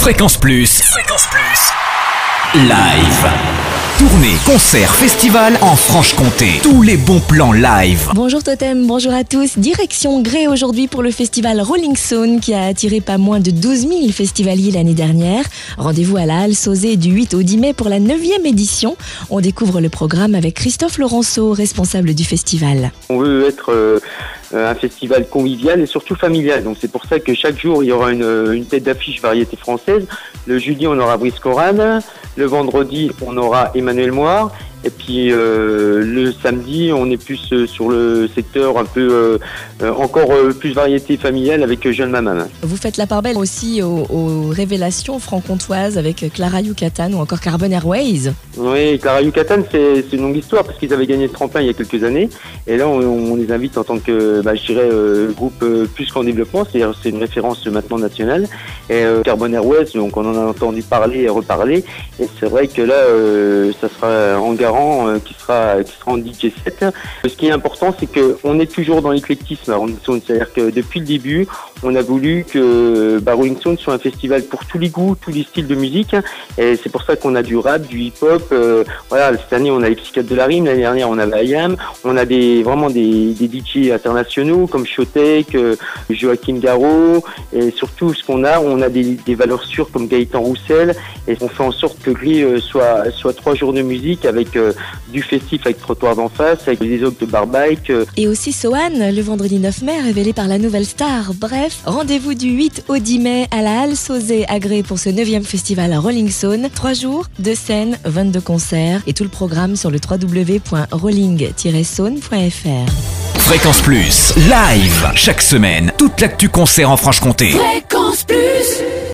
Fréquence Plus. Fréquence Plus. Live. Tournée, concert, festival en Franche-Comté. Tous les bons plans live. Bonjour Totem, bonjour à tous. Direction Gré aujourd'hui pour le festival Rolling Stone qui a attiré pas moins de 12 000 festivaliers l'année dernière. Rendez-vous à la Halle Sauzé du 8 au 10 mai pour la 9e édition. On découvre le programme avec Christophe Laurenceau, responsable du festival. On veut être euh, un festival convivial et surtout familial. Donc c'est pour ça que chaque jour il y aura une, une tête d'affiche variété française. Le jeudi on aura Brice Coran, le vendredi on aura Emmanuel Moire et puis euh, le samedi, on est plus euh, sur le secteur un peu euh, encore plus variété familiale avec Jeune Maman. Vous faites la part belle aussi aux, aux révélations franc-comtoises avec Clara Yucatan ou encore Carbon Airways. Oui, Clara Yucatan, c'est une longue histoire parce qu'ils avaient gagné le tremplin il y a quelques années. Et là, on, on les invite en tant que, bah, je dirais, euh, groupe plus qu'en développement. C'est-à-dire, c'est une référence maintenant nationale. Et Carbon Airways, donc on en a entendu parler et reparler. Et c'est vrai que là, ça sera en garant euh, qui sera qui sera en DJ set. Ce qui est important, c'est que on est toujours dans l'éclectisme à Rolling. C'est-à-dire que depuis le début, on a voulu que bah, Rolling Stone soit un festival pour tous les goûts, tous les styles de musique. Et c'est pour ça qu'on a du rap, du hip-hop. euh, voilà, cette année, on a les psychiatres de la rime. L'année dernière, on avait IAM. On a des vraiment des, des DJ internationaux comme Shotek, euh, Joachim Garraud. Et surtout, ce qu'on a, on a des, des valeurs sûres comme Gaëtan Roussel. Et on fait en sorte que Gris euh, soit, soit trois jours de musique avec du festif avec Trottoir d'en face, avec des ogres de barbike. euh, Et aussi Sohan, le vendredi 9 mai, révélé par la nouvelle star. Bref, rendez-vous du 8 au 10 mai à la Halle Sauzé à Gré pour ce 9e festival à Rolling Stone. 3 jours, 2 scènes, 22 concerts et tout le programme sur le www.rolling-saune.fr. Fréquence Plus. Live. Chaque semaine. Toute l'actu concert en Franche-Comté. Fréquence Plus